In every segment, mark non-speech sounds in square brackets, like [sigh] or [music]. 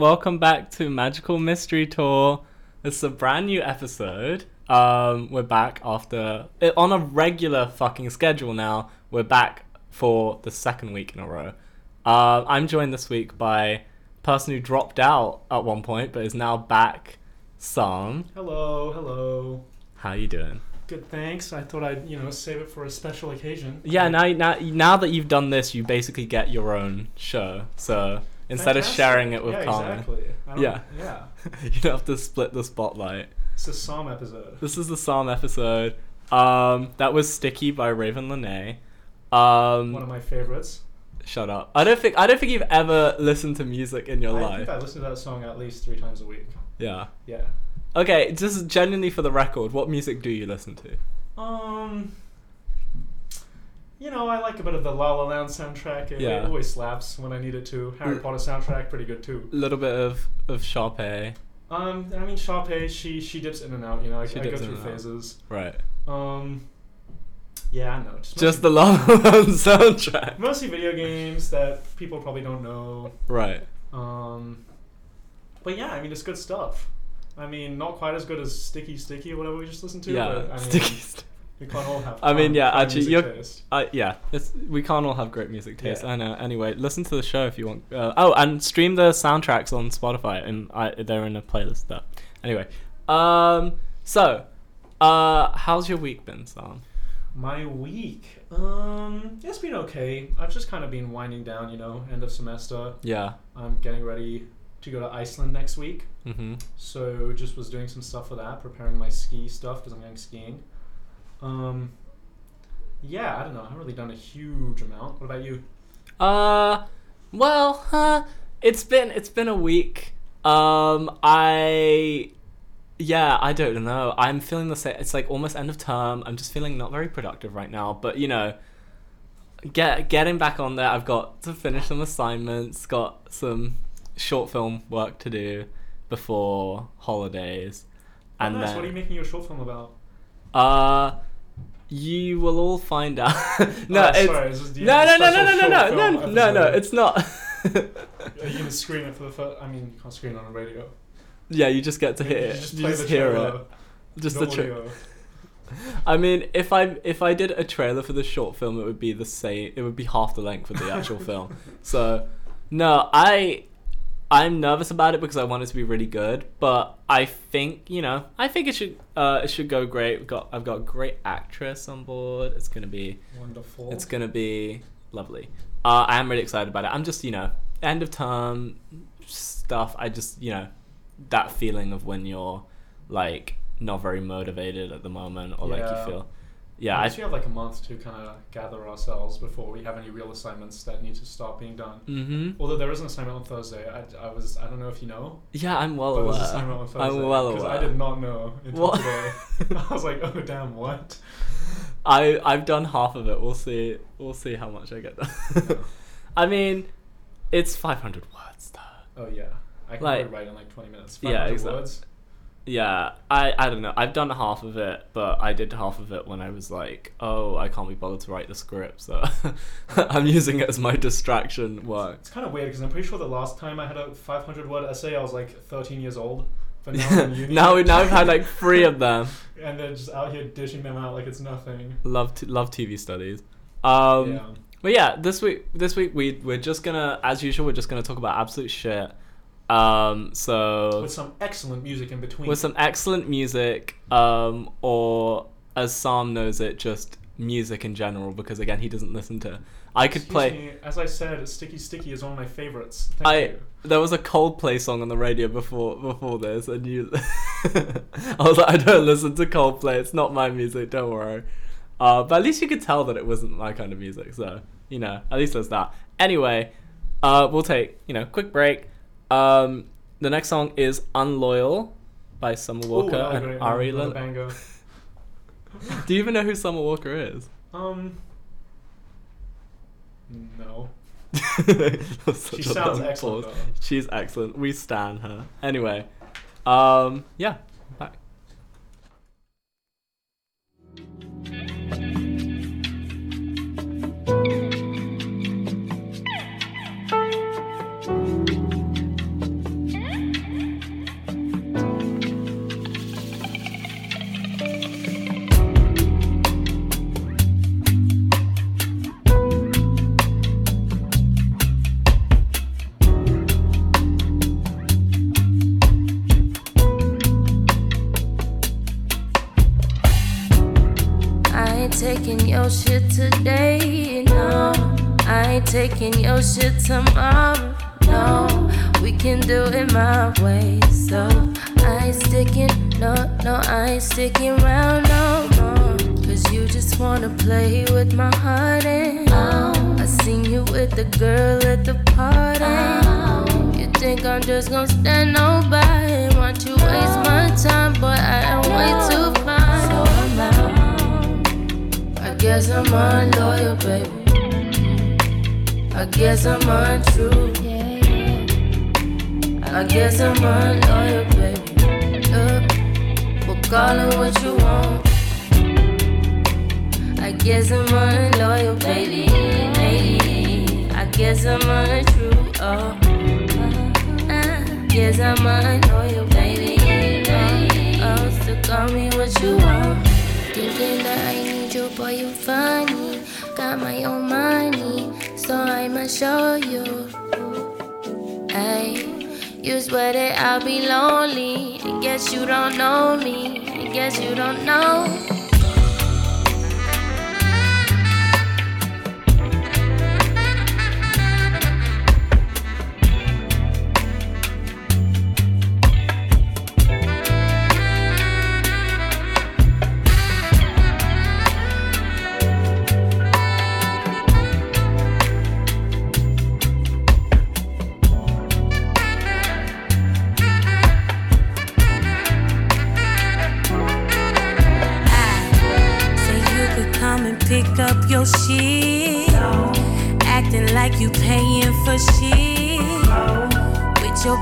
welcome back to Magical Mystery Tour. It's a brand new episode. Um, we're back after it, on a regular fucking schedule now. We're back for the second week in a row. Uh, I'm joined this week by a person who dropped out at one point but is now back. Saam, Hello, hello. how you doing? Good, thanks. I thought I'd, you know, save it for a special occasion. Yeah, now now now that you've done this, you basically get your own show. So instead of sharing it with yeah, Carmen, exactly. Yeah. Yeah. [laughs] you don't have to split the spotlight. It's a Saam episode. This is the Saam episode. Um, that was Sticky by Ravyn Lenae. Um, One of my favorites. shut up. I don't think I don't think you've ever listened to music in your I life. think I listen to that song at least three times a week. Yeah. Yeah. Okay, just genuinely for the record, what music do you listen to? Um. You know, I like a bit of the La La Land soundtrack. It Yeah. always slaps when I need it to. Harry Mm. Potter soundtrack, pretty good too. A little bit of of Sharpay. Um, I mean, Sharpay, she she dips in and out. You know, I, She I go through and out. phases. Right. Um. Yeah, I know. Just, Just the La La Land [laughs] soundtrack. mostly video games that people probably don't know. Right. Um, but yeah, I mean, it's good stuff. I mean, not quite as good as Sticky Sticky or whatever we just listened to. Yeah. but, I mean, Sticky. st- we can't all have. I mean, yeah, actually, you're- Uh, yeah, it's, we can't all have great music taste. Yeah. I know. Anyway, listen to the show if you want. Uh, oh, and stream the soundtracks on Spotify, and I, they're in a playlist there. Anyway, um, so, uh, how's your week been, Saam? My week, um, it's been okay. I've just kind of been winding down, you know, end of semester. Yeah. I'm getting ready to go to Iceland next week, Mm-hmm. so just was doing some stuff for that, preparing my ski stuff because I'm going skiing. Um, yeah, I don't know. I haven't really done a huge amount. What about you? Uh, well, uh, it's been it's been a week. Um, I, yeah, I don't know. I'm feeling the same. It's like almost end of term. I'm just feeling not very productive right now. But you know, get getting back on there. I've got to finish some assignments. Got some short film work to do before holidays, Oh, and nice. then What are you making your short film about? uh. You will all find out. [laughs] no, Oh, it's sorry, is this no, no, no, no, no, no, no, no, no, no. It's not. Are you gonna screen it for the first? I mean, you can't screen it on the radio. yeah, you just get to hear You it. just You just the hear trailer, it. Just no the tra- audio. I mean, if I if I did a trailer for the short film, it would be the same. It would be half the length of the actual [laughs] film. So, no, I I'm nervous about it because I want it to be really good. But I think you know, I think it should uh it should go great. We've got I've got a great actress on board. It's gonna be Wonderful. it's gonna be lovely. Uh, I am really excited about it. I'm just, you know, end of term stuff. I just, you know, that feeling of when you're like not very motivated at the moment, or like you feel, yeah, I we have like a month to kind of gather ourselves before we have any real assignments that need to start being done. mm-hmm. Although there is an assignment on Thursday. I, I was I don't know if you know. yeah, I'm well but there's an aware. assignment on Thursday. I'm well Because aware. I did not know until What? today. [laughs] I was like, oh damn, what? [laughs] I I've done half of it. We'll see. We'll see how much I get done. [laughs] I mean, it's 500 words though. Oh yeah, I can Like- write in like 20 minutes. Yeah, exactly. words. Yeah, I I don't know. I've done half of it, but I did half of it when I was like, oh, I can't be bothered to write the script, so [laughs] I'm using it as my distraction work. It's kind of weird because I'm pretty sure the last time I had a 500 word essay, I was like 13 years old. But now [laughs] now we now we've had like three of them. [laughs] and they're just out here dishing them out like it's nothing. Love t- love TV studies. Um, yeah. But yeah, this week this week we we're just gonna as usual we're just gonna talk about absolute shit. Um, so With some excellent music in between. with some excellent music, um, or as Saam knows it, just music in general. Because again, he doesn't listen to. I could Excuse play. me, as I said, Sticky Sticky is one of my favorites. Thank I you. there was a Coldplay song on the radio before before this, and you, [laughs] I was like, I don't listen to Coldplay. It's not my music. Don't worry. Uh, but at least you could tell that it wasn't my kind of music. So you know, at least there's that. Anyway, uh, we'll take you know quick break. Um, the next song is "Unloyal" by Summer Walker another and Ari Lin- [laughs] Do you even know who Summer Walker is? Um, no. [laughs] She sounds excellent. She's excellent. We stan her. Anyway, um, yeah, back. Shit today, no. I ain't taking your shit tomorrow, no. We can do it my way, so I ain't sticking, no, no, I ain't sticking around no more. Cause you just wanna play with my heart, and I seen you with the girl at the party. You think I'm just gonna stand nobody? Want you waste my guess I'm unloyal, baby. I guess I'm untrue. I guess I'm unloyal, baby. Uh, well, call it what you want. I guess I'm unloyal, baby. I guess I'm untrue. Oh, I guess I'm unloyal, baby. Oh, so call me what you want. Thinking that I boy, you funny. Got my own money, so I'ma show you. Hey, you swear that I'll be lonely. I guess you don't know me. I guess you don't know.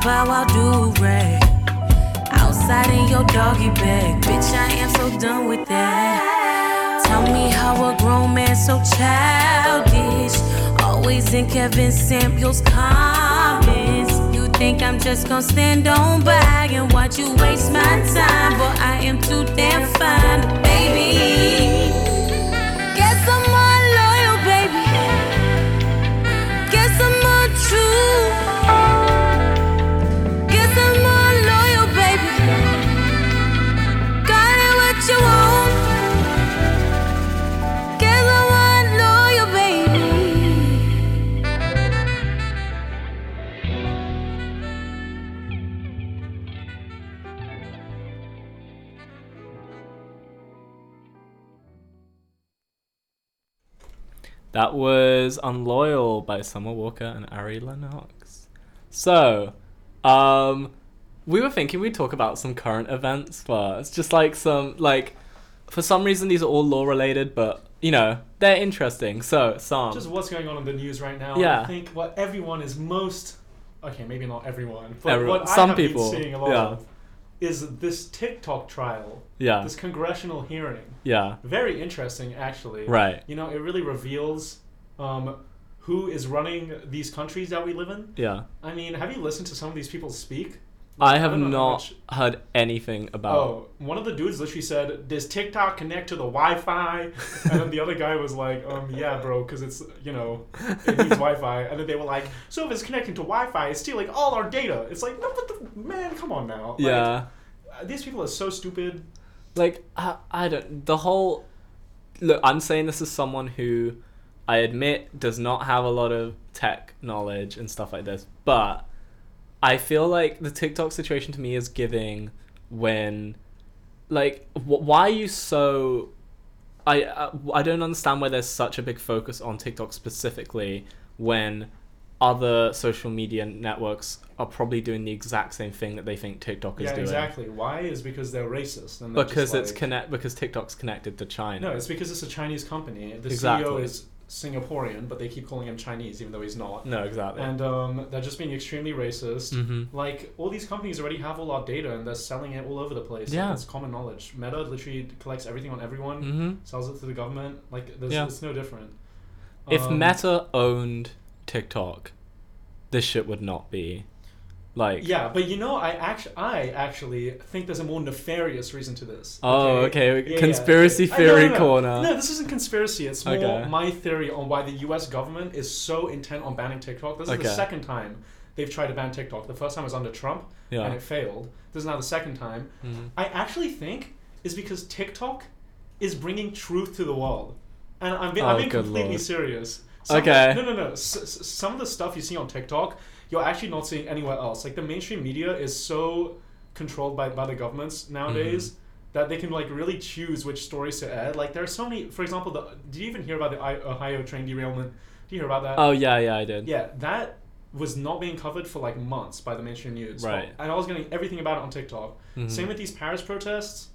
Your bow do rag. Outside in your doggy bag. Bitch, I am so done with that. Tell me how a grown man so childish. Always in Kevin Samuels comments. You think I'm just gonna stand on by and watch you waste my time? But I am too damn fine, That was Unloyal by Summer Walker and Ari Lennox. So, um, we were thinking we'd talk about some current events first. Just like some, like, for some reason these are all law related, but, you know, they're interesting. So, Saam. Just what's going on in the news right now. Yeah. I think what everyone is most okay, maybe not everyone, but Everyone- what some I have people, been seeing a lot yeah. of is this TikTok trial, yeah. this congressional hearing. Yeah. Very interesting, actually. Right. You know, it really reveals um, who is running these countries that we live in. Yeah. I mean, have you listened to some of these people speak? I have how not much- heard anything about. Oh, one of the dudes literally said, "Does TikTok connect to the Wi-Fi?" and then the other guy was like, "Um, yeah, bro, because it's you know it needs [laughs] Wi-Fi." And then they were like, "So if it's connecting to Wi-Fi, it's stealing all our data." It's like, no, but the man, come on now. Like, yeah. uh, these people are so stupid. like I, I don't the whole look i'm saying this as someone who i admit does not have a lot of tech knowledge and stuff like this but i feel like the tiktok situation to me is giving when like wh- why are you so I, I i don't understand why there's such a big focus on tiktok specifically when other social media networks are probably doing the exact same thing that they think tiktok is yeah, doing exactly. Why is because they're racist and they're because it's connect because TikTok's connected to China. No, it's because it's a Chinese company. The Exactly. CEO is Singaporean, but they keep calling him Chinese, even though he's not. No, exactly. And um, they're just being extremely racist. hmm Like all these companies already have all our data, and they're selling it all over the place. Like, Yeah. it's common knowledge. Meta literally collects everything on everyone, hmm sells it to the government. Like there's, Yeah. it's no different. If Um, Meta owned TikTok, this shit would not be like. Yeah, but you know, I actually, I actually think there's a more nefarious reason to this. Oh, okay. Yeah, yeah. Conspiracy I- no, theory no, no. corner. No, this isn't conspiracy. It's more Okay. my theory on why the U.S. government is so intent on banning TikTok. This is Okay. the second time they've tried to ban TikTok. The first time was under Trump, and it failed. This is now the second time. Mhm. I actually think is because TikTok is bringing truth to the world, and I'm being, Oh, I'm being completely lord. serious. Some, Okay. No, no, no. S- s- some of the stuff you see on TikTok, you're actually not seeing anywhere else. Like the mainstream media is so controlled by by the governments nowadays. Mm-hmm. That they can like really choose which stories to add. Like there are so many. For example, the did you even hear about the Ohio train derailment? Did you hear about that? Oh yeah, yeah, I did. Yeah, that was not being covered for like months by the mainstream news. Right. And I was getting everything about it on TikTok. Mhm. Same with these Paris protests.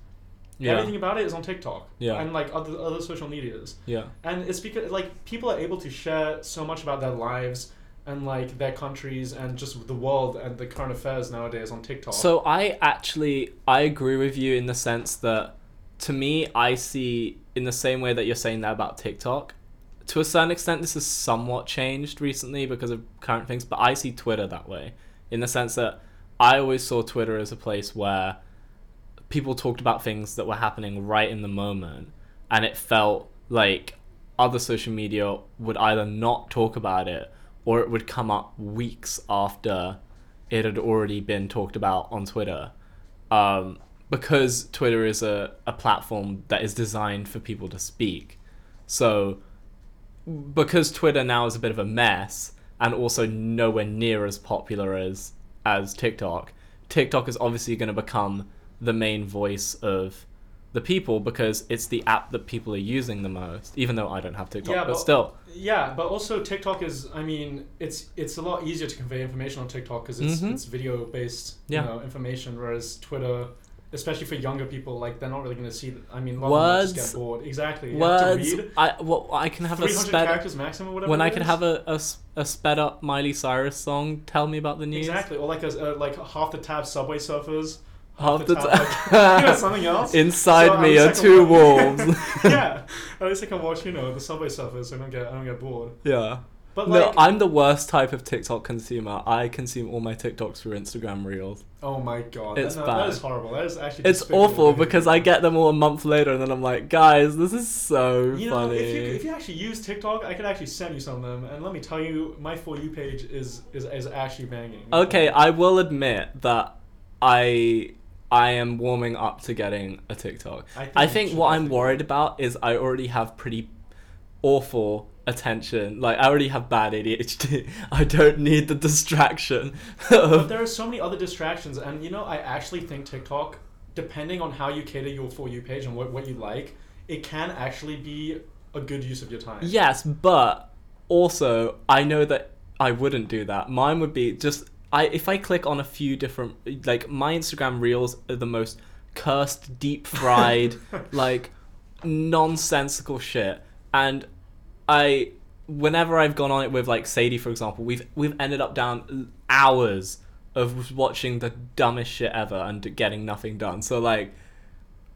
Yeah. Everything about it is on TikTok. Yeah. And like other other social medias. Yeah. And it's because like people are able to share so much about their lives and like their countries and just the world and the current affairs nowadays on TikTok. So I actually I agree with you in the sense that to me I see in the same way that you're saying that about TikTok. To a certain extent this has somewhat changed recently because of current things, but I see Twitter that way. In the sense that I always saw Twitter as a place where people talked about things that were happening right in the moment and it felt like other social media would either not talk about it or it would come up weeks after it had already been talked about on Twitter. Um, because Twitter is a, a platform that is designed for people to speak. So, because Twitter now is a bit of a mess and also nowhere near as popular as, as TikTok, TikTok is obviously going to become the main voice of the people because it's the app that people are using the most, even though I don't have TikTok, Yeah, but but- still. yeah, but also TikTok is I mean, it's it's a lot easier to convey information on TikTok because it's Mhm. it's video based you Yeah. know, information whereas Twitter especially for younger people like they're not really going to see I mean, a lot of them Words. just get bored. Exactly. You Words. read I well, I can have a 300 sped characters maximum whatever. when I is. have a, a, a sped up Miley Cyrus song. Tell me about the news. Exactly, or like a, uh, like half the tab Subway Surfers, Half the tab, time. like, you know, something [laughs] else. Inside So me are I two [laughs] wolves. [laughs] yeah, at least I can watch you know the Subway Surfers, so I don't get I don't get bored. yeah. But no, I'm the worst type of TikTok consumer. I consume all my TikToks through Instagram Reels. oh my god, It's that, bad. is horrible. That is actually It's awful behavior. because I get them all a month later and then I'm like, guys, this is so You know, if you if you actually use TikTok, I could actually send you some of them, and let me tell you, my for you page is is, is actually banging. Okay, I will admit that I I am warming up to getting a TikTok. I think I think what I'm worried about is I already have pretty awful attention. Like I already have bad ADHD. [laughs] I don't need the distraction. [laughs] But there are so many other distractions, and you know, I actually think TikTok, depending on how you cater your for you page and what, what you like, it can actually be a good use of your time. yes, but also I know that I wouldn't do that. Mine would be just I if I click on a few different like my Instagram reels are the most cursed, deep fried, [laughs] like nonsensical shit. And I whenever I've gone on it with like Sadie for example, we've we've ended up down hours of watching the dumbest shit ever and getting nothing done. So like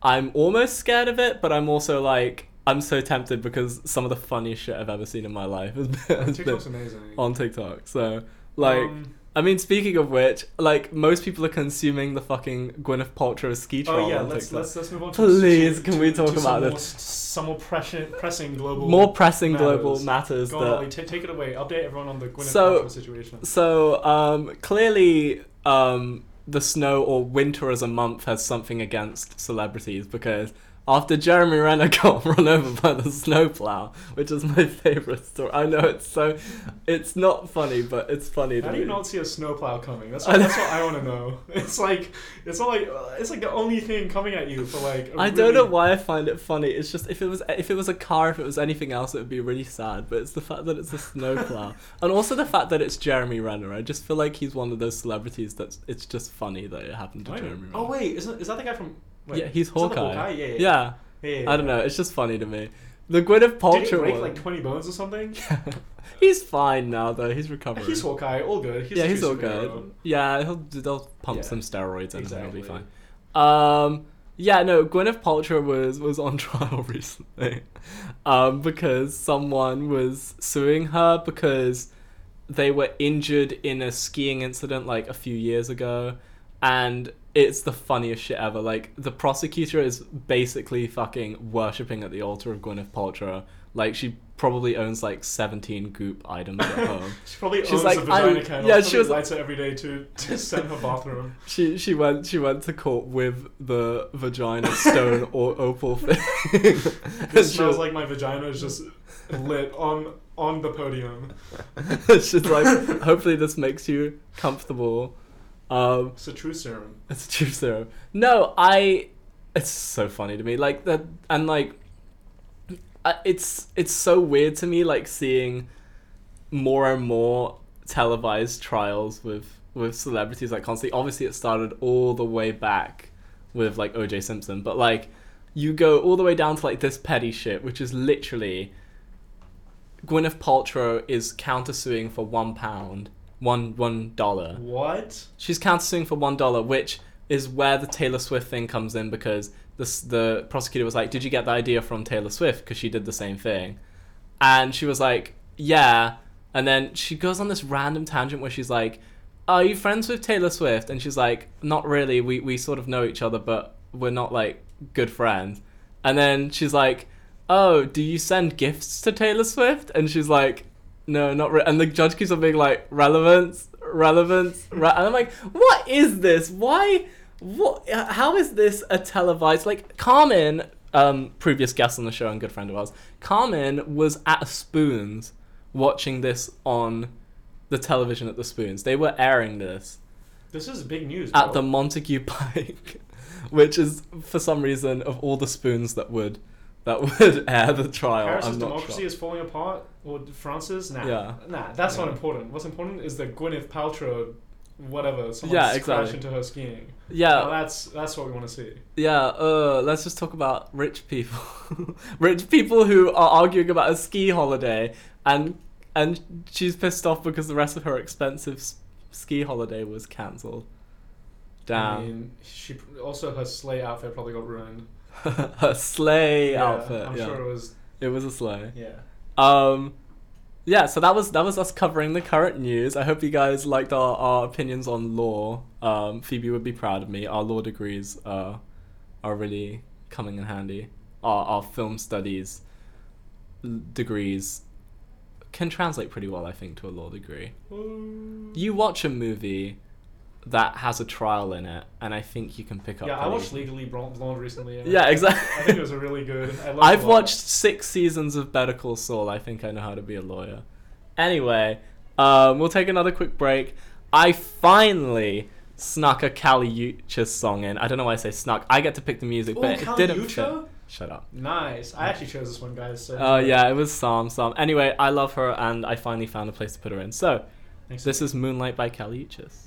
I'm almost scared of it, but I'm also like I'm so tempted because some of the funniest shit I've ever seen in my life has been, [laughs] has been amazing. on TikTok. So like Um, I mean, speaking of which, like most people are consuming the fucking Gwyneth Paltrow ski trial. Oh yeah, on let's TikTok. let's let's move on. Please, to, can to, we talk about more, this? s- Some more pressing, pressing global. more pressing matters. global matters Go on, that ta- take it away. Update everyone on the Gwyneth So- Paltrow situation. So um, clearly, um, the snow or winter as a month has something against celebrities because after Jeremy Renner [laughs] got run over by the snowplow, which is my favorite story. I know it's so, it's not funny, but it's funny How do me. you not see a snowplow coming? That's [laughs] what, that's what I want to know. [laughs] It's like it's not like it's like the only thing coming at you for like. I I don't know why I find it funny. It's just if it was if it was a car, if it was anything else, it would be really sad. But it's the fact that it's a snowplow, and also the fact that it's Jeremy Renner. I just feel like he's one of those celebrities that's it's just funny that it happened to Jeremy oh, Renner. Oh wait, isn't is that the guy from? Wait, yeah, he's the Hawkeye. Yeah, yeah. yeah. yeah. yeah. I don't know. It's just funny to me. The Gwyneth Paltrow Did he break one- like twenty bones or something? [laughs] he's fine now though. He's recovering. He's Hawkeye, all good. He's yeah, he's all good. Yeah, he'll they'll pump some steroids in and he'll be fine. Um, yeah, no, Gwyneth Paltrow was was on [laughs] trial recently, um, because someone was suing her because they were injured in a skiing incident like a few years ago, and it's the funniest shit ever. Like the prosecutor is basically fucking worshipping at the altar of Gwyneth Paltrow. Like she probably owns like seventeen Goop items at [laughs] home. She probably She's owns like, a vagina candle. yeah, she was- lights it every day to to [laughs] scent her bathroom. She she went she went to court with the vagina stone [laughs] or opal thing. It smells was- like my vagina is just lit on on the podium. She's like, hopefully this makes you comfortable. Um, It's a true serum. it's a true serum. No, I. It's so funny to me, like that, and like, I- it's it's so weird to me, like seeing more and more televised trials with with celebrities like constantly. Obviously, it started all the way back with like O.J. Simpson, but like you go all the way down to like this petty shit, which is literally Gwyneth Paltrow is countersuing for one pound, one one dollar. What? She's countersuing for one dollar, which is where the Taylor Swift thing comes in because the the prosecutor was like, "Did you get the idea from Taylor Swift?" Because she did the same thing, and she was like, "Yeah," and then she goes on this random tangent where she's like, "Are you friends with Taylor Swift?" And she's like, "Not really. We we sort of know each other, but we're not like good friends." And then she's like, "Oh, do you send gifts to Taylor Swift?" And she's like, "No, not re-. And the judge keeps on being like, "Relevance, relevance." Re-. And I'm like, "What is this? Why? What? How is this a televised? Like Carmen, um, previous guest on the show and good friend of ours, Carmen was at a Spoons watching this on the television at the Spoons. They were airing this This is big news. at the. Montague [laughs] Pike, which is for some reason of all the spoons that would that [laughs] would air the trial. Paris' I'm not democracy sure. is falling apart, or France's? Nah, Yeah. nah, that's not important. What's important is that Gwyneth Paltrow, whatever, someone Yeah, exactly. into her skiing. Now Yeah, that's that's what we want to see. yeah. Uh, let's just talk about rich people, [laughs] rich people who are arguing about a ski holiday, and and she's pissed off because the rest of her expensive ski holiday was cancelled. I Damn, mean, she also her sleigh outfit probably got ruined. [laughs] her sleigh Yeah, outfit. I'm yeah, sure it was. it was a sleigh. Yeah. Um, yeah, so that was that was us covering the current news. I hope you guys liked our, our opinions on law. Um, Phoebe would be proud of me. Our law degrees uh, are really coming in handy. Our, our film studies l- degrees can translate pretty well, I think, to a law degree. You watch a movie that has a trial in it, and I think you can pick up. Yeah, I watched Legally Blonde recently. Yeah, I exactly. think it was a really good. I loved I've it a lot. watched six seasons of Better Call Saul. I think I know how to be a lawyer. Anyway, um, we'll take another quick break. I finally snuck a Kali Uchis song in. I don't know why I say snuck. I get to pick the music, Ooh, but it didn't fit. Shut up. Nice. I actually chose this one, guys. So Uh, yeah, it was Saam, Saam. Anyway, I love her, and I finally found a place to put her in. So, Thanks. this is Moonlight by Kali Uchis.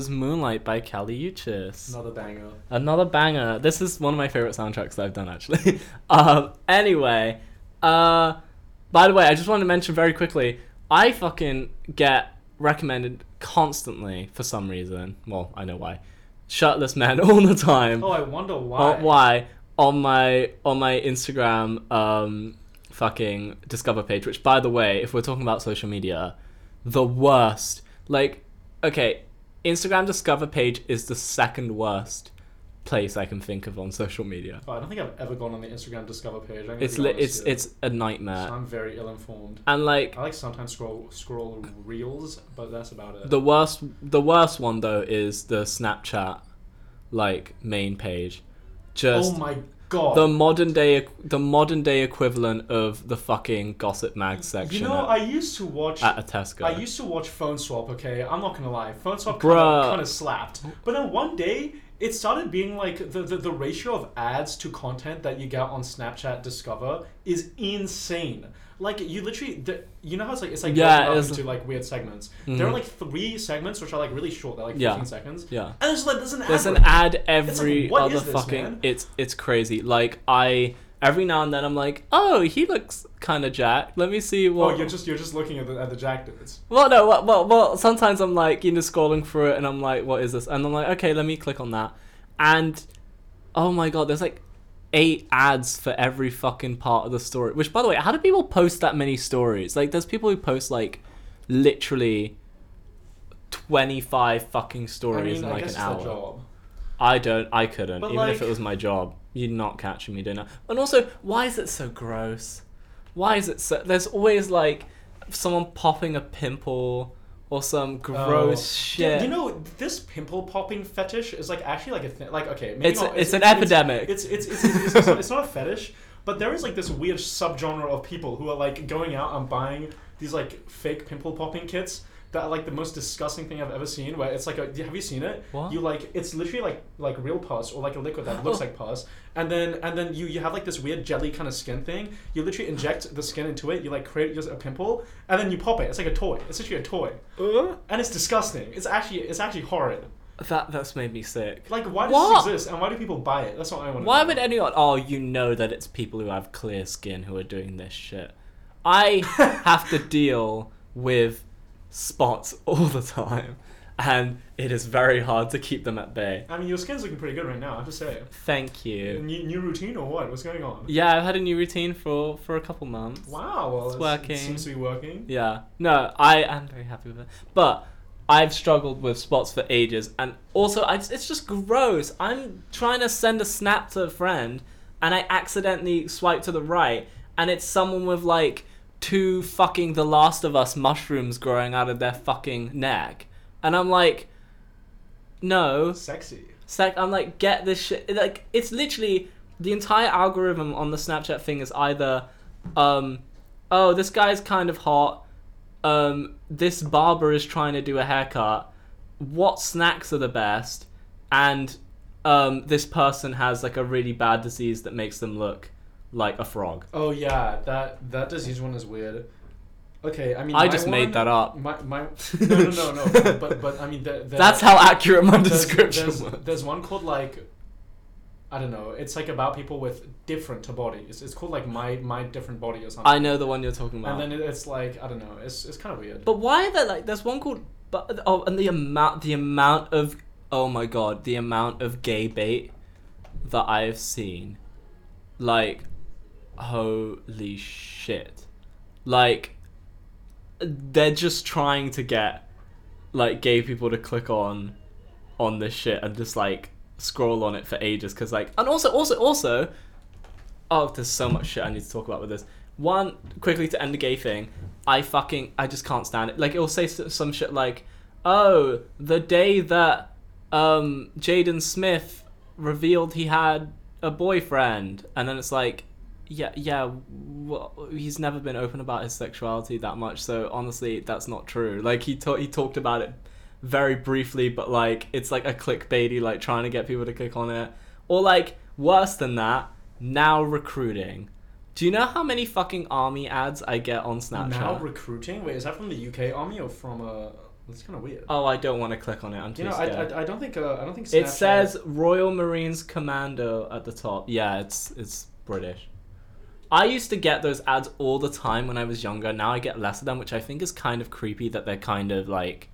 was Moonlight by Kali Uchis. Another banger. Another banger. This is one of my favorite soundtracks that I've done actually. [laughs] um, anyway, uh, by the way, I just want to mention very quickly. I fucking get recommended constantly for some reason. Well, I know why. Shirtless men [laughs] all the time. Oh, I wonder Uh, why. why on my on my Instagram um fucking discover page which by the way if we're talking about social media the worst like okay Instagram discover page is the second worst place I can think of on social media Oh, I don't think I've ever gone on the Instagram Discover page. It's li- it's here. it's a nightmare So I'm very ill-informed. and like I like sometimes scroll scroll reels, but that's about it. the worst the worst one though is the Snapchat like main page just oh my god. the modern day the modern day equivalent of the fucking gossip mag section you know, at, I used to watch. at a Tesco. I used to watch Phone Swap. Okay, I'm not gonna lie, Phone Swap kind of slapped. But then one day, it started being like the, the the ratio of ads to content that you get on Snapchat Discover is insane. Like you literally, you know how it's like it's like Yeah, broken up it is. into like weird segments. Mm-hmm. There are like three segments which are like really short. They're like 15 Yeah. seconds. yeah. And there's like there's an There's ad an ad every what other is this, fucking man? it's it's crazy. Like I every now and then I'm like, "Oh, he looks kind of jacked. Let me see what. Oh, what you're just you're just looking at the at the jack dudes. Well, no, well, well, well, sometimes I'm like, you know, scrolling through it and I'm like, what is this? And I'm like, okay, let me click on that. And oh my god, there's like eight ads for every fucking part of the story. Which, by the way, how do people post that many stories? Like, there's people who post like literally 25 fucking I stories mean, in I like an hour. job. I don't. I couldn't. But, even if it was my job, you're not catching me doing that. And also, why is it so gross? Why is it so? There's always like someone popping a pimple or some oh. gross Oh. shit. Yeah, you know, this pimple popping fetish is like actually like a thing. Like, okay, maybe It's not, it's an epidemic. It's it's it's, it's, it's, it's, not, it's not a fetish, but there is like this weird subgenre of people who are like going out and buying these like fake pimple popping kits. That like the most disgusting thing I've ever seen. Where it's like, a, have you seen it? What? You like, it's literally like like real pus or like a liquid that looks [laughs] like pus, and then and then you you have like this weird jelly kind of skin thing. You literally inject the skin into it. You like create just a pimple, and then you pop it. It's like a toy. It's literally a toy Uh, and it's disgusting. It's actually it's actually horrid. that that's made me sick. Like, why does What? this exist, and why do people buy it? That's what I want. To do. Why know. would anyone? Oh, you know that it's people who have clear skin who are doing this shit. I [laughs] have to deal with spots all the time, and it is very hard to keep them at bay. I mean, your skin's looking pretty good right now. I have to say. Thank you. New, new routine or what? What's going on? Yeah, I've had a new routine for for a couple months. Wow. Well, It's working. It seems to be working. Yeah. No, I am very happy with it. But I've struggled with spots for ages, and also I, it's just gross. I'm trying to send a snap to a friend, and I accidentally swipe to the right, and it's someone with like two fucking The Last of Us mushrooms growing out of their fucking neck, and I'm like, no, Sexy. Sec, I'm like, get this shit. Like, it's literally the entire algorithm on the Snapchat thing is either, um, oh, this guy's kind of hot. Um, this barber is trying to do a haircut. What snacks are the best? And um, this person has like a really bad disease that makes them look like a frog. Oh yeah, that that disease one is weird. Okay, I mean. I just made that up. My my. [laughs] No no no no. but but, I mean That's how accurate my there's, description there's, was. there's one called like I don't know. It's like about people with different bodies. It's called like my my different body or something. I know the one you're talking about. And then it's like I don't know. It's it's kind of weird. But why are there like there's one called but oh and the amount the amount of oh my god the amount of gay bait that I have seen like holy shit. Like they're just trying to get like gay people to click on on this shit and just like scroll on it for ages. Because like and also also also oh there's so much shit I need to talk about with this. One quickly to end the gay thing I fucking I just can't stand it. Like it'll say some shit like oh the day that um Jaden Smith revealed he had a boyfriend. And then it's like yeah yeah well, he's never been open about his sexuality that much so honestly that's not true like he ta- he talked about it very briefly but like it's like a clickbaity like trying to get people to click on it or like worse than that now recruiting do you know how many fucking army ads i get on snapchat now recruiting. Wait, is that from the UK army or from uh? That's kind of weird. oh i don't want to click on it i'm too you know, I, scared I, I don't think uh, I don't think It says Royal Marines Commando at the top. Yeah, it's it's British. I used to get those ads all the time when I was younger. Now I get less of them, which I think is kind of creepy that they're kind of like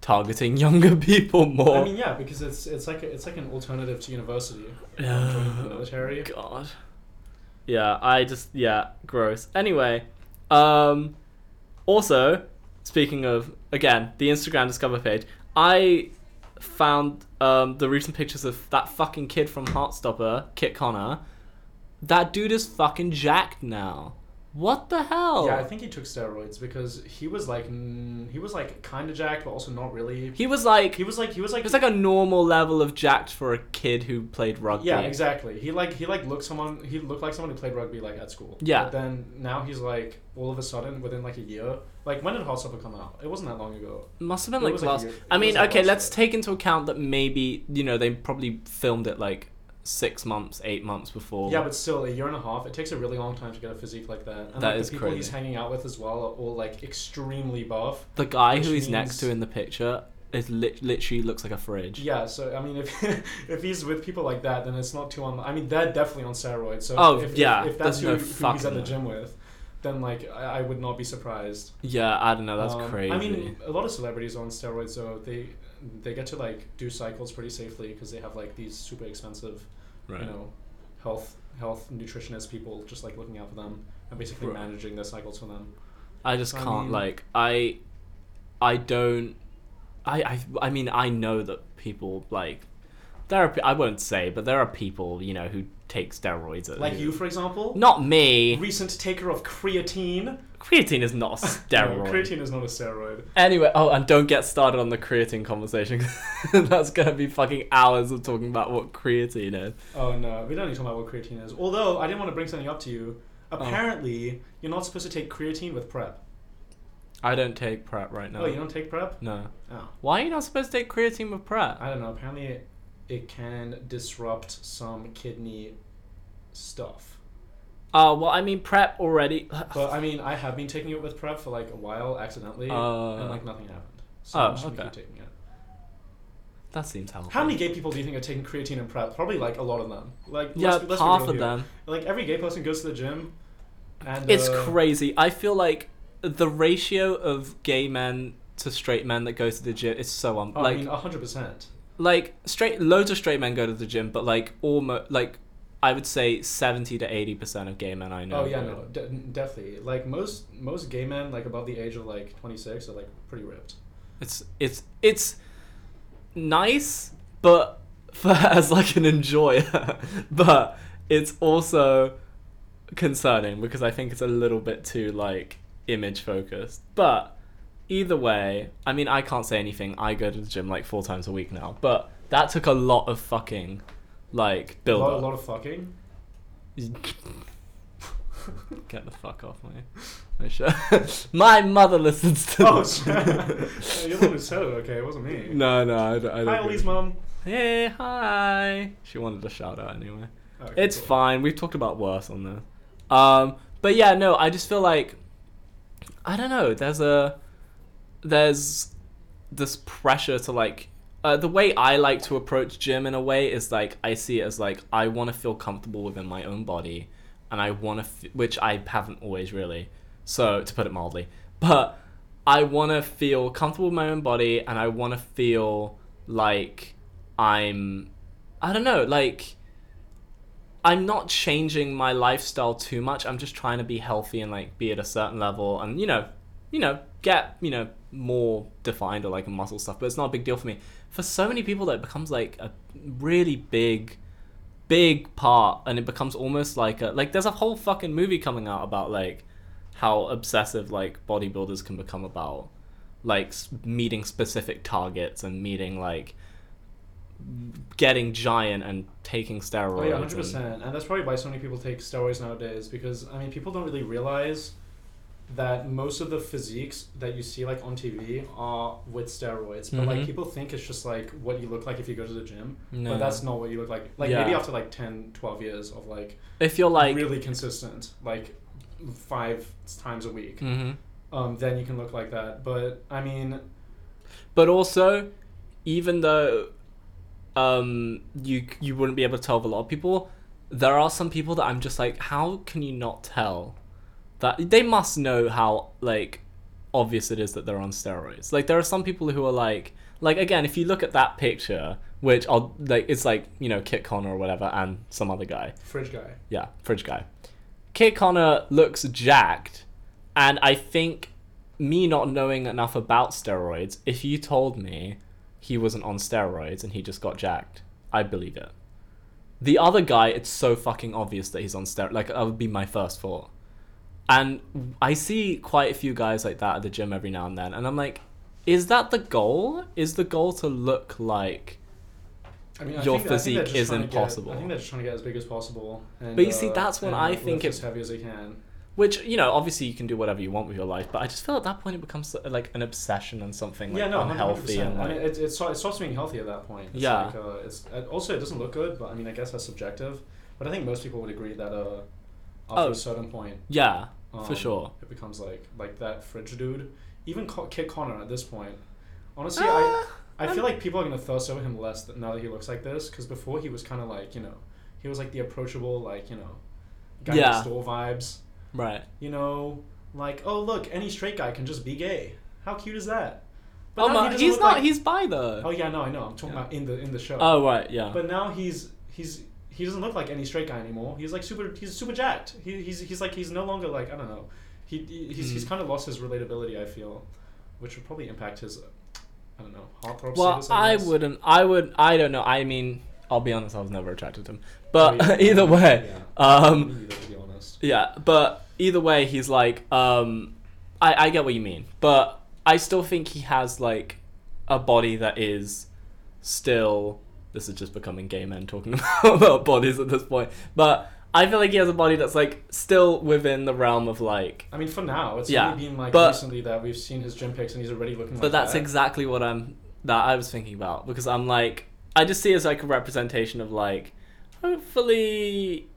targeting [laughs] younger people more. I mean, yeah, because it's it's like a, it's like an alternative to university. [sighs] the military. God. Yeah, I just yeah, gross. Anyway, um also, speaking of again, the Instagram discover page, I found um the recent pictures of that fucking kid from Heartstopper, Kit Connor. That dude is fucking jacked now. What the hell? Yeah, I think he took steroids because he was like mm, he was like kind of jacked, but also not really. he was like He was like he was like it was like a normal level of jacked for a kid who played rugby. yeah, exactly. He like he like looked someone he looked like someone who played rugby like at school. Yeah. But then now he's like all of a sudden within like a year. Like when did Heartstopper come out? It wasn't that long ago. Must have been It like was like last. I mean, okay, let's take into account that maybe you know they probably filmed it like six months, eight months before. Yeah, but still, a year and a half. It takes a really long time to get a physique like that. And That like, is the people he's hanging out with as well are all like extremely buff. the guy who he's next to in the picture is lit- literally looks like a fridge. Yeah, so I mean, if [laughs] if he's with people like that, then it's not too on. I mean, they're definitely on steroids. So Oh, if, yeah, if, if that's who, no who he's at the gym with, then like I, I would not be surprised. Yeah, I don't know. That's Um, crazy. I mean, a lot of celebrities are on steroids, so they they get to like do cycles pretty safely because they have like these super expensive, right. you know, health health nutritionist people just like looking out for them and basically Right. managing their cycles for them. I just I can't mean- like I, I don't, I I I mean I know that people like, there are I won't say, but there are people you know who take steroids. At, Like you, for example, Not me. recent taker of creatine. Creatine is not a [laughs] No, steroid. creatine is not a steroid. Anyway, oh, and don't get started on the creatine conversation. [laughs] That's gonna be fucking hours of talking about what creatine is. Oh no, we don't need to talk about what creatine is. Although I didn't want to bring something up to you. Oh. Apparently, you're not supposed to take creatine with PrEP. I don't take PrEP right now. Oh, you don't take PrEP? No. Oh, Why are you not supposed to take creatine with PrEP? I don't know. Apparently, it, it can disrupt some kidney stuff. Oh well, I mean PrEP already. [laughs] But I mean, I have been taking it with PrEP for like a while accidentally, Uh. and like nothing happened. So Oh, I'm just okay. taking it. that seems helpful. How many gay people do you think are taking creatine and PrEP? Probably like a lot of them. Like Yeah, let's, let's half of here. them. Like every gay person goes to the gym, and It's uh, crazy. I feel like the ratio of gay men to straight men that go to the gym is so un- Oh, like I mean, hundred percent. Like straight loads of straight men go to the gym, but like almost like I would say seventy to eighty percent of gay men I know. Oh yeah, no, de- definitely. Like most most gay men, like above the age of like twenty six, are like pretty ripped. It's it's it's nice, but [laughs] for as like an enjoyer, [laughs] but it's also concerning because I think it's a little bit too like image focused. But either way, I mean, I can't say anything. I go to the gym like four times a week now, but that took a lot of fucking like A build lot, a lot of fucking. [laughs] Get the fuck off me. My, sh- [laughs] my mother listens to Oh, this. shit. you're the one who said it. Okay, it wasn't me. no, no, I don't. I don't Hi, Ollie's mom. Hey, hi. She wanted a shout out anyway. Okay, It's cool. fine. We've talked about worse on this. Um, but yeah, no, I just feel like I don't know. There's a there's this pressure to like uh, the way I like to approach gym in a way is like I see it as like I want to feel comfortable within my own body, and I want to, f- which I haven't always really. So to put it mildly, but I want to feel comfortable with my own body, and I want to feel like I'm, I don't know, like I'm not changing my lifestyle too much. I'm just trying to be healthy and like be at a certain level, and you know, you know, get you know more defined or like muscle stuff. But it's not a big deal for me. For so many people, that becomes like a really big, big part, and it becomes almost like a like. There's a whole fucking movie coming out about like how obsessive like bodybuilders can become about like meeting specific targets and meeting like getting giant and taking steroids. Oh yeah, hundred and- percent. And that's probably why so many people take steroids nowadays because I mean people don't really realize that most of the physiques that you see like on TV are with steroids. But like Mhm. people think it's just like what you look like if you go to the gym. No. But that's not what you look like. Like Yeah. maybe after like 10, 12 years of like, if you're like really consistent, like five times a week, Mhm. um, then you can look like that. But I mean, But also, even though um you you wouldn't be able to tell a lot of people, there are some people that I'm just like, how can you not tell that they must know how like obvious it is that they're on steroids. Like there are some people who are like like again, if you look at that picture, which I'll like it's like, you know, Kit Connor or whatever and some other guy. fridge guy. Yeah, fridge guy. Kit Connor looks jacked, and I think me not knowing enough about steroids, if you told me he wasn't on steroids and he just got jacked, I'd believe it. The other guy, it's so fucking obvious that he's on steroids. Like, that would be my first thought. And I see quite a few guys like that at the gym every now and then, and I'm like, is that the goal? Is the goal to look like I mean, I Your think, I think physique is to get- impossible. I think they're just trying to get as big as possible. And, But you see, uh, that's when and, I think lift it- as heavy as they can. Which you know, obviously you can do whatever you want with your life, but I just feel at that point it becomes uh, like an obsession and something like yeah, no, unhealthy 100%. and I like mean, it, it, sto- it stops being healthy at that point. It's Yeah. Like, uh, it's it, also it doesn't look good, but I mean, I guess that's subjective. But I think most people would agree that uh, after Oh. a certain point, yeah, um, for sure. it becomes like like that fridge dude. Even Co- Kit Connor at this point, honestly, Uh, I I feel I'm- like people are gonna thirst over him less now that he looks like this. Because before he was kind of like you know, he was like the approachable like you know, guy Yeah. next door vibes. Right. You know, like oh look, any straight guy can just be gay. How cute is that? oh, now ma- he he's not. like- He's bi though. Oh yeah, no, I know. I'm talking Yeah. about in the in the show. Oh right, yeah. But now he's he's he doesn't look like any straight guy anymore. He's like super. He's super jacked. He, he's he's like he's no longer like I don't know. He, he he's, he's Hmm. kind of lost his relatability. I feel, which would probably impact his I don't know heartthrob well, status. I guess. wouldn't. I would. I don't know. I mean, I'll be honest. I was never attracted to him. But Oh, yeah. [laughs] either way, Yeah. um, either, to be honest. Yeah, but either way, he's like, um, I, I get what you mean, but I still think he has like a body that is still. This is just becoming gay men talking [laughs] about, bodies at this point, but I feel like he has a body that's like still within the realm of like. I mean, for now, it's Yeah, only been like but- recently that we've seen his gym pics and he's already looking. But like that's that. exactly what I'm that I was thinking about because I'm like I just see it as like a representation of like hopefully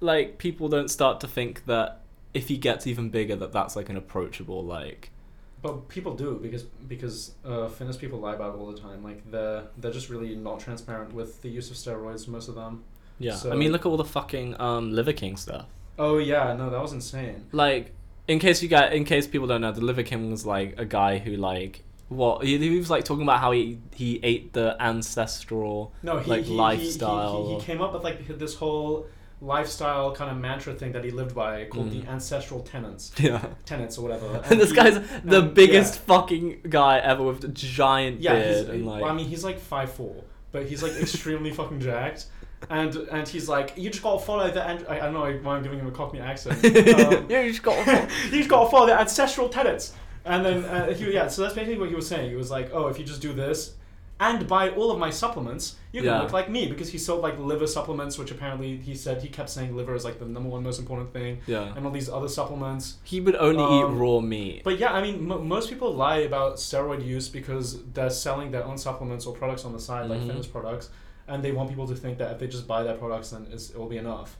like people don't start to think that if he gets even bigger that that's like an approachable like But people do because because uh, fitness people lie about it all the time. Like they're they're just really not transparent with the use of steroids. Most of them. Yeah, So- I mean, look at all the fucking um, Liver King stuff. Oh yeah, no, that was insane. Like, in case you got, in case people don't know, the Liver King was like a guy who like what he, he was like talking about how he he ate the ancestral No, he, like he, he- lifestyle. He, he, came up with like this whole lifestyle kind of mantra thing that he lived by called Mm. the ancestral tenets, [laughs] yeah. tenets or whatever. [laughs] And this he- guy's the and- biggest yeah. fucking guy ever with a giant Yeah, beard and like. well, I mean, he's like five four, but he's like extremely fucking jacked. And and he's like, you just gotta follow the. An- I, I don't know why I'm giving him a Cockney accent. [laughs] Um, yeah, you just got. you just gotta follow the ancestral tenets. And then uh, he, yeah, so that's basically what he was saying. He was like, oh, if you just do this and buy all of my supplements, you can Yeah. look like me because he sold like liver supplements, which apparently he said he kept saying liver is like the number one most important thing, yeah. and all these other supplements. He would only Um, eat raw meat. But yeah, I mean, m- most people lie about steroid use because they're selling their own supplements or products on the side, like Mhm. fitness products, and they want people to think that if they just buy their products, then it's, it will be enough.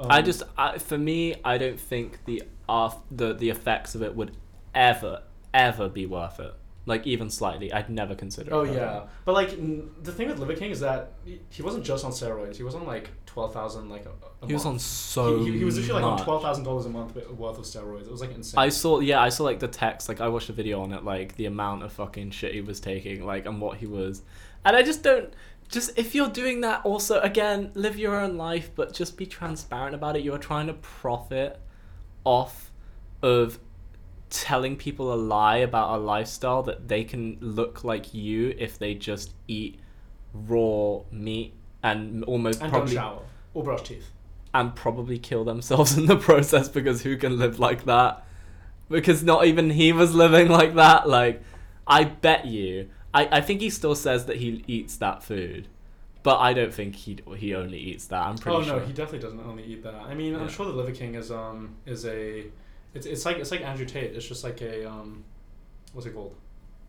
Um, I just, I, for me, I don't think the af- the the effects of it would ever, ever be worth it. Like even slightly, I'd never consider. Oh it yeah, but like n- the thing with Liver King is that he- wasn't just on steroids. He was on like twelve thousand like a, a he was on so. He, he, he was literally like on twelve thousand dollars a month worth of steroids. It was like insane. I saw, yeah, I saw like the text. Like I watched a video on it, like the amount of fucking shit he was taking, like and what he was, and I just don't. Just if you're doing that, also again, live your own life, but just be transparent about it. You're trying to profit off of telling people a lie about a lifestyle that they can look like you if they just eat raw meat and almost and probably don't shower or brush teeth. and probably kill themselves [laughs] in the process because who can live like that? Because not even he was living like that. Like, I bet you. I, I think he still says that he eats that food, but I don't think he he only eats that. I'm pretty oh sure. no, he definitely doesn't only eat that. I mean, I'm sure the Liver King is um is a, it's, it's like it's like Andrew Tate. It's just like a um, what's it called?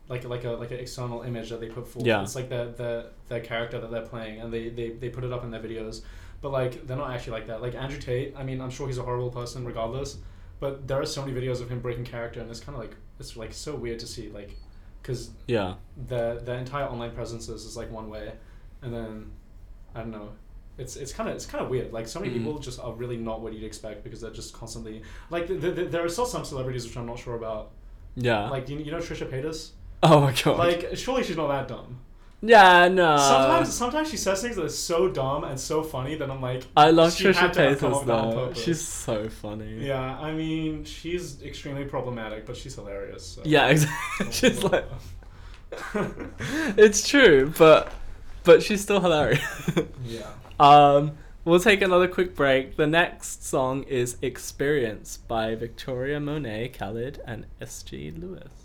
Like like a like an external image that they put forth. Yeah. It's like the the the character that they're playing, and they they they put it up in their videos. But like they're not actually like that. Like Andrew Tate. I mean, I'm sure he's a horrible person regardless. But there are so many videos of him breaking character, and it's kind of like it's like so weird to see like, because yeah. the the entire online presence is, is like one way, and then I don't know. It's it's kind of it's kind of weird. Like so many Mhm. people just are really not what you'd expect because they're just constantly like th th th- there are still some celebrities which I'm not sure about. Yeah. Like you, you know Trisha Paytas. oh my god. Like surely she's not that dumb. yeah, no. sometimes sometimes she says things that are so dumb and so funny that I'm like. I love Trisha had to have come Paytas up with that on though. She's so funny. Yeah, I mean she's extremely problematic, but she's hilarious. So. Yeah, exactly. [laughs] she's like, [laughs] [laughs] it's true, but but she's still hilarious. yeah. Um, we'll take another quick break. The next song is Experience by Victoria Monet, Khalid, and S.G. Lewis.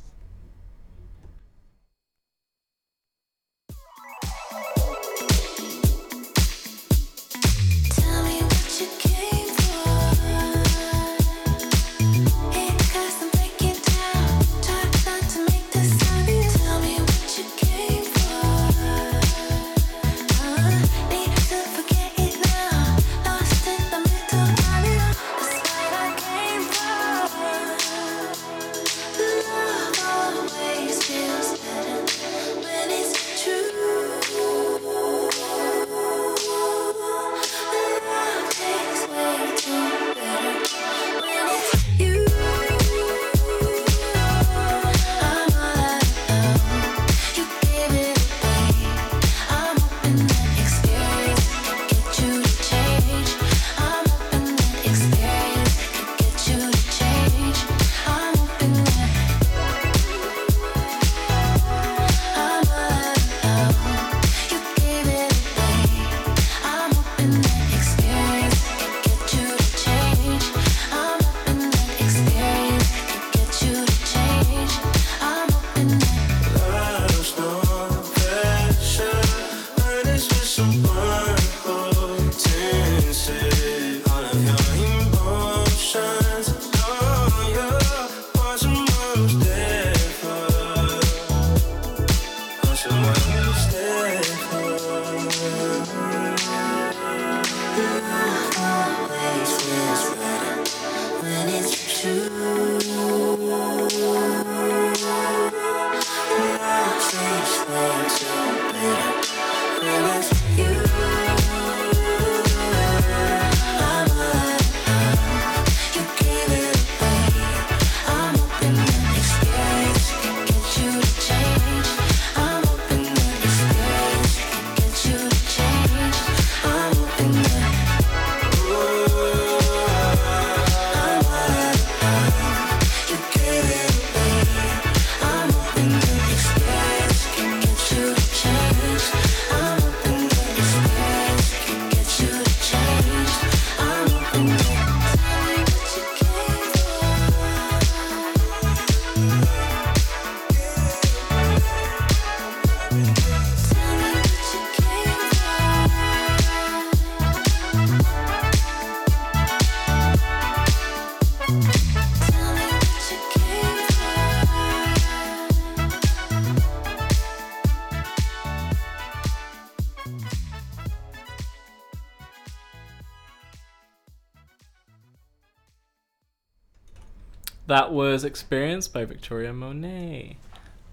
That was Experience by Victoria Monet.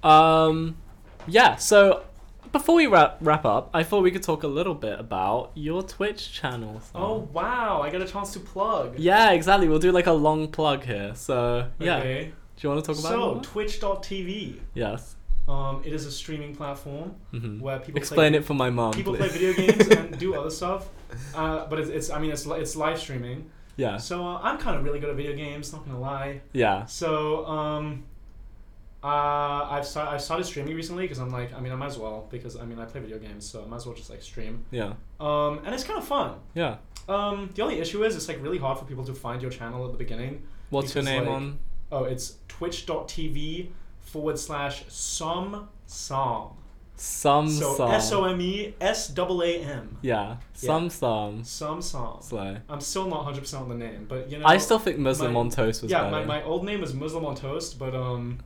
Um, yeah. So before we wrap wrap up, I thought we could talk a little bit about your Twitch channel. Oh wow! I got a chance to plug. Yeah, exactly. We'll do like a long plug here. So yeah. Okay. Do you want to talk about So it? more? Twitch.tv. Yes. Um, it is a streaming platform hmm where people Explain play, it for my mom. People please. play video games and [laughs] do other stuff. Uh, but it's, it's I mean it's it's live streaming. Yeah. So uh, I'm kind of really good at video games. Not gonna lie. Yeah. So um, uh, I've start, I've started streaming recently because I'm like I mean I might as well because I mean I play video games so I might as well just like stream. Yeah. Um, and it's kind of fun. Yeah. Um, the only issue is it's like really hard for people to find your channel at the beginning. What's your Because, name like, on? Oh, it's twitch.tv forward slash some song. Some So song. S O M E S A A M. Yeah. Some song. Some song. Slow. I'm still not 100% on the name, but you know. I still think Muslim my- on toast was yeah, better. my, my old name was Muslim on Toast, but um,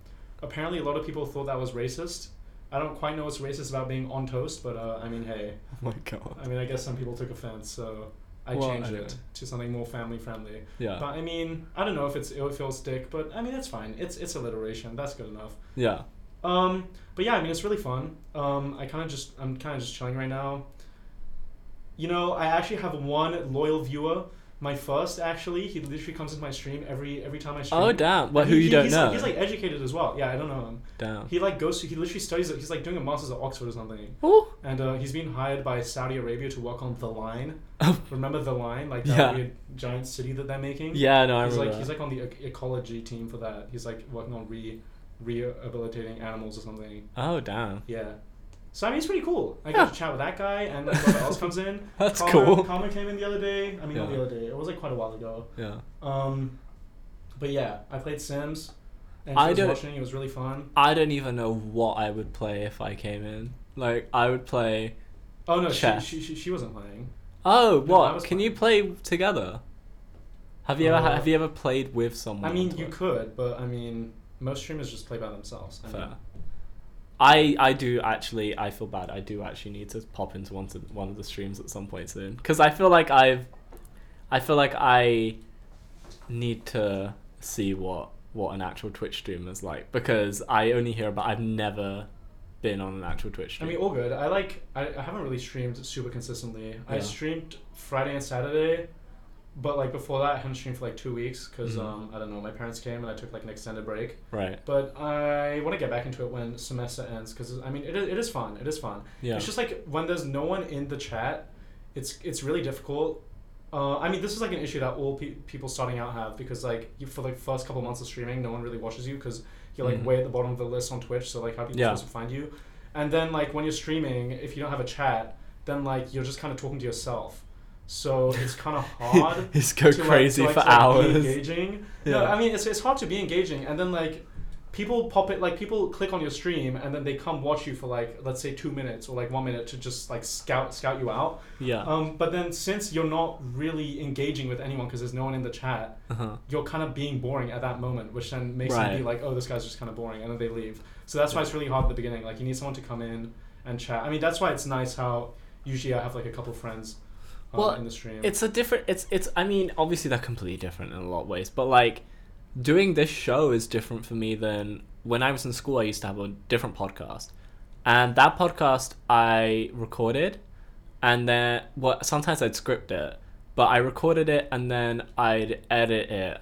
apparently a lot of people thought that was racist. I don't quite know what's racist about being on toast, but uh, I mean, hey, [laughs] Oh my god. I mean, I guess some people took offense, so I Well, changed anyway. it to something more family friendly. Yeah. But I mean, I don't know if it's if it'll stick, but I mean, it's fine. It's it's alliteration. That's good enough. Yeah. Um, but yeah, I mean, it's really fun. Um, I kind of just I'm kind of just chilling right now. You know, I actually have one loyal viewer. My first, actually, he literally comes into my stream every every time I stream. Oh damn. Well, And who he- you don't he's know? Like, he's like educated as well. Yeah, I don't know him. damn. He like goes to he literally studies it. He's like doing a master's at Oxford or something. Ooh. And uh, he's being hired by Saudi Arabia to work on The Line. Oh. [laughs] Remember The Line? Like that Yeah. weird giant city that they're making? Yeah. No, I he's remember. like he's like on the ec- ecology team for that. He's like working on re rehabilitating animals or something. Oh damn. Yeah. So I mean, it's pretty cool. I Yeah. get to chat with that guy, and whoever else comes in. [laughs] That's Karma, cool. Karma came in the other day. I mean, not the other day. It was like quite a while ago. Yeah. Um, but yeah, I played Sims. And I was don't- watching. It was really fun. I don't even know what I would play if I came in. Like I would play. Oh no, she, Chess. she, she, she wasn't playing. Oh, No, what? Can fine. you play together? Have you ever Uh, have you ever played with someone? I mean, you could, but I mean, most streamers just play by themselves. I Fair. mean, I I do actually. I feel bad. I do actually need to pop into one to one of the streams at some point soon because I feel like I've. I feel like I need to see what what an actual Twitch stream is like because I only hear about. I've never been on an actual Twitch stream. I mean, all good. I like. I, I haven't really streamed super consistently. I streamed Friday and Saturday, but like before that, I hadn't streamed for like two weeks because Mhm. um I don't know. My parents came and I took like an extended break. right. But I want to get back into it when semester ends because I mean it, is- it is fun. It is fun. Yeah. It's just like when there's no one in the chat, it's it's really difficult. Uh, I mean, this is like an issue that all pe- people starting out have because like you, for like first couple months of streaming, no one really watches you because you're like Mhm. way at the bottom of the list on Twitch. So like, how are people Yeah. supposed to find you? And then like when you're streaming, if you don't have a chat, then like you're just kind of talking to yourself. So it's kind of [laughs] hard. Just go to, like- crazy to, like, for to, like, hours. Be engaging. No, Yeah. I mean it's it's hard to be engaging, and then like people pop it like people click on your stream and then they come watch you for like let's say two minutes or like one minute to just like scout scout you out. Yeah. Um, but then since you're not really engaging with anyone because there's no one in the chat, uh-huh. you're kind of being boring at that moment, which then makes them be like, oh, this guy's just kind of boring, and then they leave. So that's why it's really hard at the beginning. Like you need someone to come in and chat. I mean, that's why it's nice how usually I have like a couple friends Well, in the stream. It's a different. It's it's. I mean, obviously they're completely different in a lot of ways, but like doing this show is different for me than when I was in school. I used to have a different podcast, and that podcast I recorded, and then well, sometimes I'd script it, but I recorded it and then I'd edit it,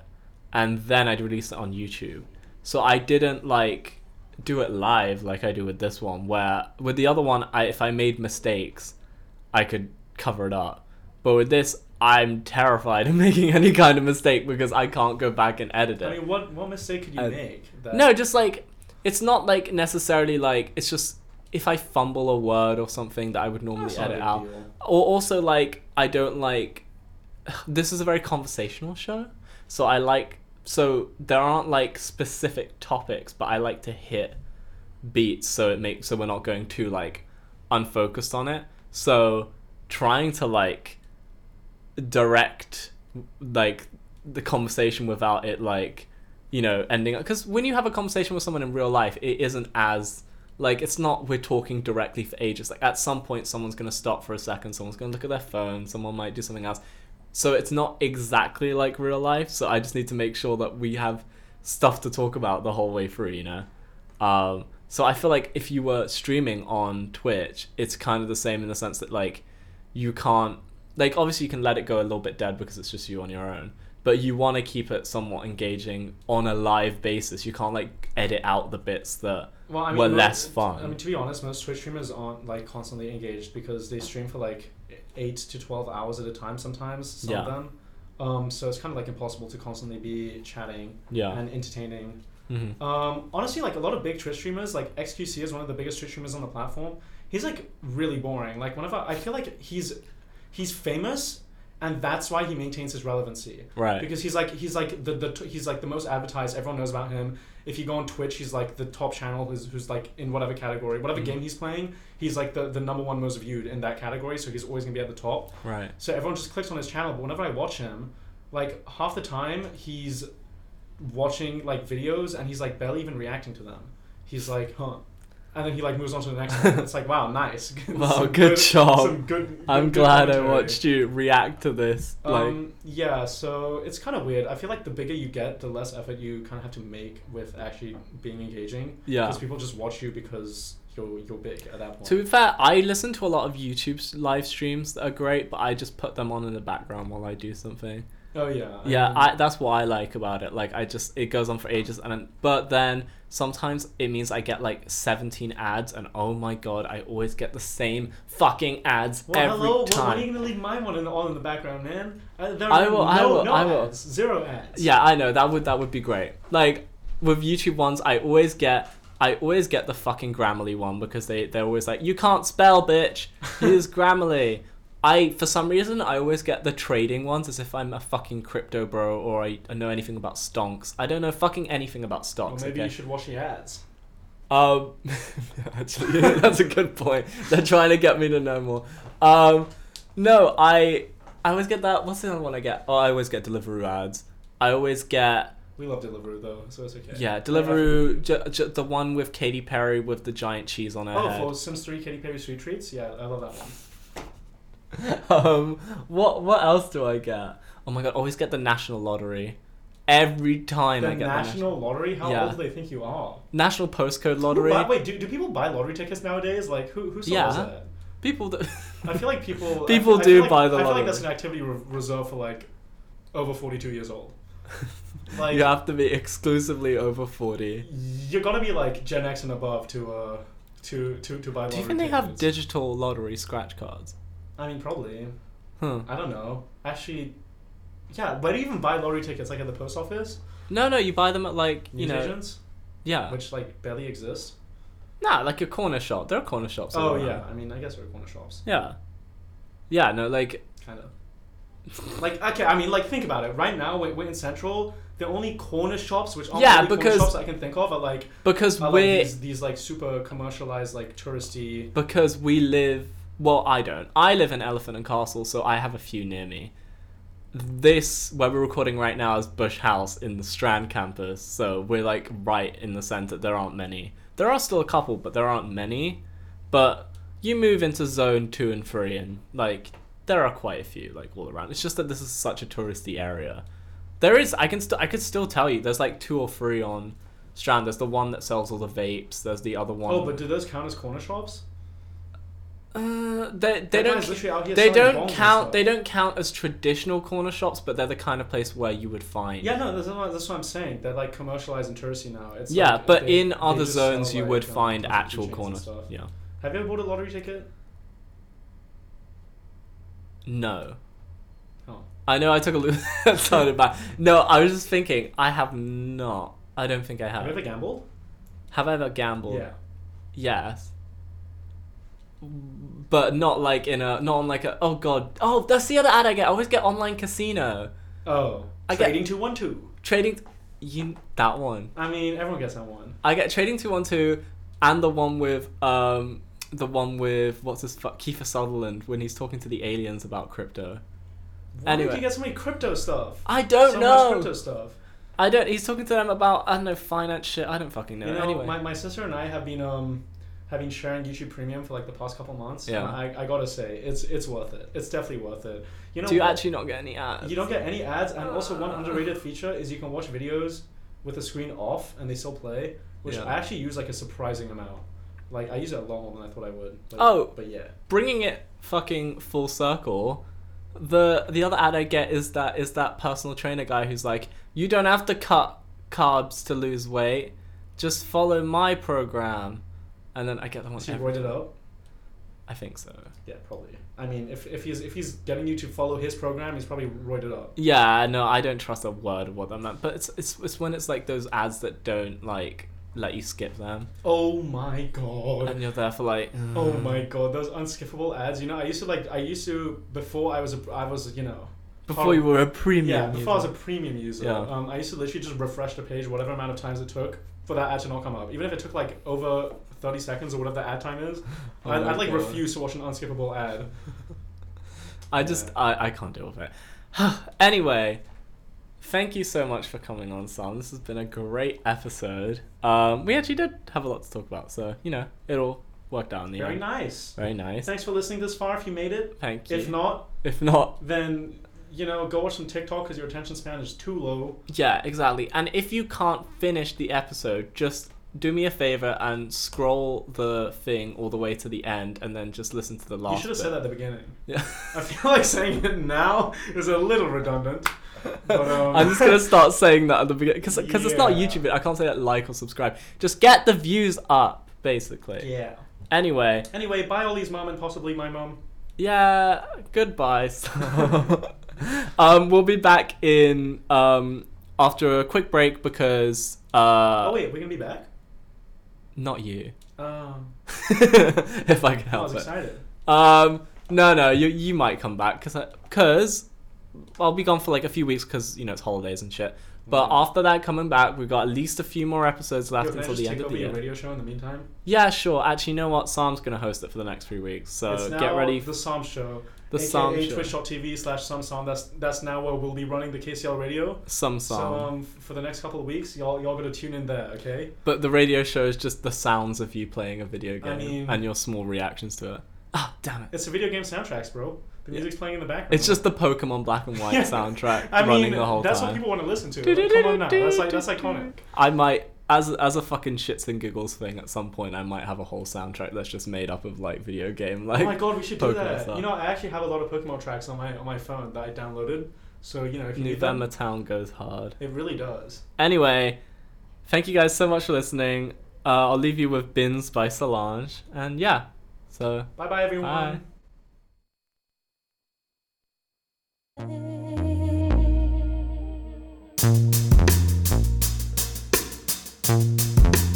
and then I'd release it on YouTube. So I didn't like do it live like I do with this one. Where with the other one, I if I made mistakes, I could cover it up. But with this, I'm terrified of [laughs] making any kind of mistake because I can't go back and edit it. I mean, what what mistake could you Uh, make? That, No, just like it's not like necessarily like it's just if I fumble a word or something that I would normally edit out. deal. Or also like I don't like [sighs] this is a very conversational show. So I like so there aren't like specific topics, but I like to hit beats so it makes so we're not going too like unfocused on it. So trying to like direct like the conversation without it like you know ending up because when you have a conversation with someone in real life it isn't as like it's not we're talking directly for ages. Like at some point someone's going to stop for a second someone's going to look at their phone someone might do something else. So it's not exactly like real life so i just need to make sure that we have stuff to talk about the whole way through you know? Um So I feel like if you were streaming on Twitch, it's kind of the same in the sense that like you can't like obviously you can let it go a little bit dead because it's just you on your own. But you want to keep it somewhat engaging on a live basis. You can't like edit out the bits that Well, I mean, were mo- less fun. I mean, to be honest, most Twitch streamers aren't like constantly engaged because they stream for like eight to twelve hours at a time. Sometimes some Yeah. of them. Um, so it's kind of like impossible to constantly be chatting yeah. and entertaining. hmm Um, honestly, like a lot of big Twitch streamers, like XQC is one of the biggest Twitch streamers on the platform. He's like really boring. Like whenever I feel like he's he's famous, and that's why he maintains his relevancy. Right. Because he's like he's like the, the he's like the most advertised. Everyone knows about him. If you go on Twitch, he's like the top channel who's, who's like in whatever category, whatever Mhm. game he's playing, he's like the, the number one most viewed in that category. So he's always gonna be at the top. Right. So everyone just clicks on his channel. But whenever I watch him, like half the time he's watching like videos and he's like barely even reacting to them. He's like, huh. And then he like moves on to the next one. It's like, wow, nice. [laughs] Wow, Some good job. Some good. I'm good glad I watched you react to this. Like, Um, yeah, so it's kind of weird. I feel like the bigger you get, the less effort you kind of have to make with actually being engaging. yeah. Because people just watch you because you're you're big at that point. To be fair, I listen to a lot of YouTube's live streams that are great, but I just put them on in the background while I do something. Oh yeah. Yeah, mean, I that's what I like about it. Like I just it goes on for ages and then, but then sometimes it means I get like 17 ads and oh my god, I always get the same fucking ads Well, every hello. Well, when are you gonna leave my one in the, all in the background, man? There I will- No, I will- No I will. ads. Zero ads. Yeah, I know that would that would be great. Like with YouTube ones, I always get I always get the fucking Grammarly one because they they're always like you can't spell, bitch. Use [laughs] Grammarly. I for some reason I always get the trading ones as if I'm a fucking crypto bro or I, I know anything about stonks. I don't know fucking anything about Well, stocks. maybe okay? you should wash your ads. Um, [laughs] actually, [laughs] that's a good point. They're trying to get me to know more. Um, no, I I always get that. What's the other one I get? Oh, I always get Deliveroo ads. I always get We love Deliveroo though, so it's okay. yeah Deliveroo, j- j- the one with Katy Perry with the giant cheese on her Oh, head. for Sims 3 Katy Perry Sweet Treats? Yeah, I love that one. [laughs] um, what what else do I get? Oh my god, always get the national lottery. Every time The I get National Lottery? How Yeah. old do they think you are? national postcode lottery. buy- wait, do, do people buy lottery tickets nowadays? Like, who, who sells Yeah. that? People that I feel like people. [laughs] People I, I do like, buy the lottery. I feel lottery. like that's an activity re- reserved for like over 42 years old. [laughs] Like, you have to be exclusively over forty. you gotta be like Gen X and above to uh to to to buy. Do you lottery think they have digital lottery scratch cards? I mean, probably. Huh. I don't know. Actually, yeah. Where do you even buy lottery tickets? Like at the post office, No, no, you buy them at like you know, agents, yeah, which like barely exist. nah, like a corner shop. There are corner shops. Oh around. yeah. I mean, I guess there are corner shops. yeah, yeah. No, like Kind of. Like okay, I mean, like think about it. Right now, we're, we're in Central. The only corner shops, which aren't Yeah, really because- corner shops I can think of, are like because are we're these, these like super commercialized, like touristy. because we live. Well, I don't. I live in Elephant and Castle, so I have a few near me. This where we're recording right now is Bush House in the Strand campus, so we're like right in the center. There aren't many. There are still a couple, but there aren't many. But you move into zone two and three, and like there are quite a few like all around. It's just that this is such a touristy area. There is. I can still. I could still tell you. There's like two or three on Strand. There's the one that sells all the vapes. There's the other one. Oh, but do those count as corner shops? Uh, they they That don't they don't count they don't count as traditional corner shops, but they're the kind of place where you would find. Yeah, no, that's what, that's what I'm saying. They're like commercialized and touristy now. It's yeah, like, but they- in they other sell, zones you like, would um, find actual corner. stuff. Yeah. Have you ever bought a lottery ticket? No. Oh. I know I took a look. that sounded bad. No, I was just thinking. I have not. I don't think I Have have. you ever gambled? Have I ever gambled? Yeah. Yes. But not like in a not on like a oh god oh that's the other ad I get I always get online casino Oh, I get- trading two one two. trading you that one I mean, everyone gets that one. I get Trading Two One Two, and the one with um the one with what's his fuck Kiefer Sutherland when he's talking to the aliens about crypto. Why Anyway. did you get so many crypto stuff? I don't so know. much crypto stuff. I don't. He's talking to them about I don't know finance shit. I don't fucking know. You know, anyway, my, my sister and I have been um have been sharing YouTube Premium for like the past couple months. Yeah. and I, I gotta say, it's it's worth it. It's definitely worth it. You know, do you what? actually not get any ads? You don't get any ads, and also one ah. underrated feature is you can watch videos with the screen off and they still play, which Yeah. I actually use like a surprising amount. Like I use it a lot more than I thought I would. But, Oh. but yeah. Bringing it fucking full circle, the the other ad I get is that is that personal trainer guy who's like, you don't have to cut carbs to lose weight, just follow my program, and then I get the one. Is he roided time. up? I think so. Yeah, probably. I mean, if, if he's if he's getting you to follow his program, he's probably roided up. Yeah, no, I don't trust a word of what I'm at. But it's it's it's when it's like those ads that don't like let you skip them, Oh my god. and you're there for like. Oh mm. my god, those unskippable ads. You know, I used to like. I used to before I was a. I was you know. Before oh, you were a premium. Yeah, before I was a premium user. Yeah. Um, I used to literally just refresh the page whatever amount of times it took for that ad to not come up. Even if it took like over thirty seconds or whatever the ad time is, [laughs] Oh I'd, I'd like God. refuse to watch an unskippable ad. I just Yeah. I, I can't deal with it. [sighs] anyway, thank you so much for coming on, Saam. This has been a great episode. Um, we actually did have a lot to talk about, so you know it'll work out in the Very end. nice. Very nice. Thanks for listening this far. If you made it, Thank you. if not, if not, then you know go watch some TikTok because your attention span is too low. yeah, exactly. And if you can't finish the episode, just do me a favor and scroll the thing all the way to the end, and then just listen to the last. you should have bit. said that at the beginning. Yeah. I feel like saying it now is a little redundant. But, um, I'm just gonna start saying that at the beginning because because it's not YouTube. I can't say that like or subscribe. Just get the views up, basically. Yeah. Anyway, Anyway, bye Ollie's mom and possibly my mom. yeah. Goodbye. [laughs] um, we'll be back in um after a quick break because uh oh wait, we're gonna be back. Not you. Um, [laughs] if I can I help was it. excited. Um, no, no, you you might come back because because I'll be gone for like a few weeks because you know it's holidays and shit. But Mhm. after that, coming back, we've got at least a few more episodes left can I until just the take end of over the your year. radio show in the meantime? Yeah, sure. Actually, you know what? Saam's gonna host it for the next three weeks, so it's now get ready for the Saam Show. The AKA Saam show. Twitch.tv slash Sam Sam. That's that's now where we'll be running the KCL radio. Some Saam. So um, for the next couple of weeks, y'all y'all gotta tune in there, okay? but the radio show is just the sounds of you playing a video game I mean- and your small reactions to it. Ah, damn it! It's a video game soundtracks, bro. The Yeah. music's playing in the background. It's just the Pokemon Black and White [laughs] soundtrack I running mean, the whole that's time. That's what people want to listen to. Like, come on now, that's like that's iconic. I might, as as a fucking shits and giggles thing, at some point, I might have a whole soundtrack that's just made up of like video game like. oh my god, we should do that. stuff. You know, I actually have a lot of Pokemon tracks on my on my phone that I downloaded. So you know, if you need them, Nuvema Town goes hard. it really does. Anyway, thank you guys so much for listening. Uh, I'll leave you with Binz by Solange, and yeah, so Bye bye everyone. Bye. I